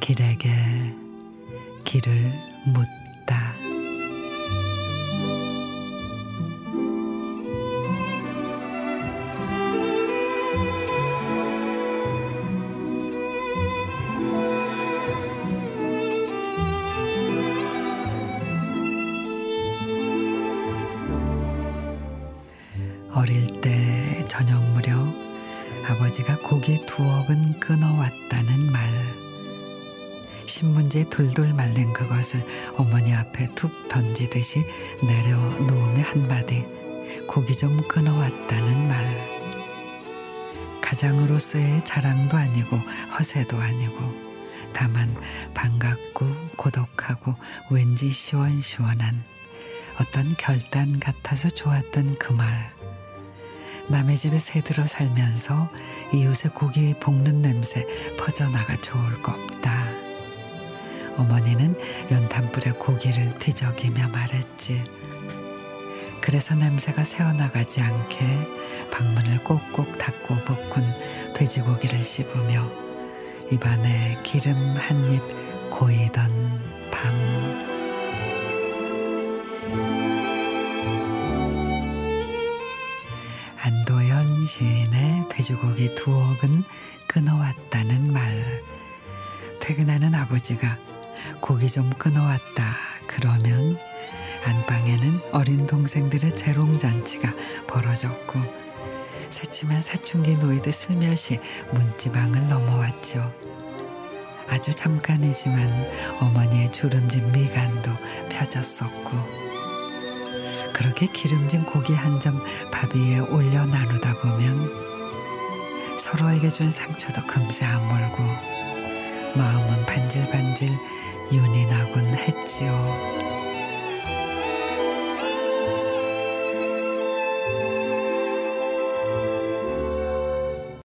길에게 길을 묻 어릴 때 저녁 무렵 아버지가 고기 두억은 끊어왔다는 말. 신문지에 돌돌 말린 그것을 어머니 앞에 툭 던지듯이 내려놓으며 한마디 고기 좀 끊어왔다는 말. 가장으로서의 자랑도 아니고 허세도 아니고 다만 반갑고 고독하고 왠지 시원시원한 어떤 결단 같아서 좋았던 그 말. 남의 집에 새들어 살면서 이웃의 고기 볶는 냄새 퍼져나가 좋을 거 없다. 어머니는 연탄불에 고기를 뒤적이며 말했지. 그래서 냄새가 새어나가지 않게 방문을 꼭꼭 닫고 볶은 돼지고기를 씹으며 입안에 기름 한 입 고이던 밤. 시인의 돼지고기 두어 근 끊어왔다는 말. 퇴근하는 아버지가 고기 좀 끊어왔다 그러면 안방에는 어린 동생들의 재롱잔치가 벌어졌고 새침한 사춘기 누이도 슬며시 문지방을 넘어왔죠. 아주 잠깐이지만 어머니의 주름진 미간도 펴졌었고 그렇게 기름진 고기 한 점 밥 위에 올려 나누다 보면 서로에게 준 상처도 금세 아물고 마음은 반질반질 윤이 나곤 했지요.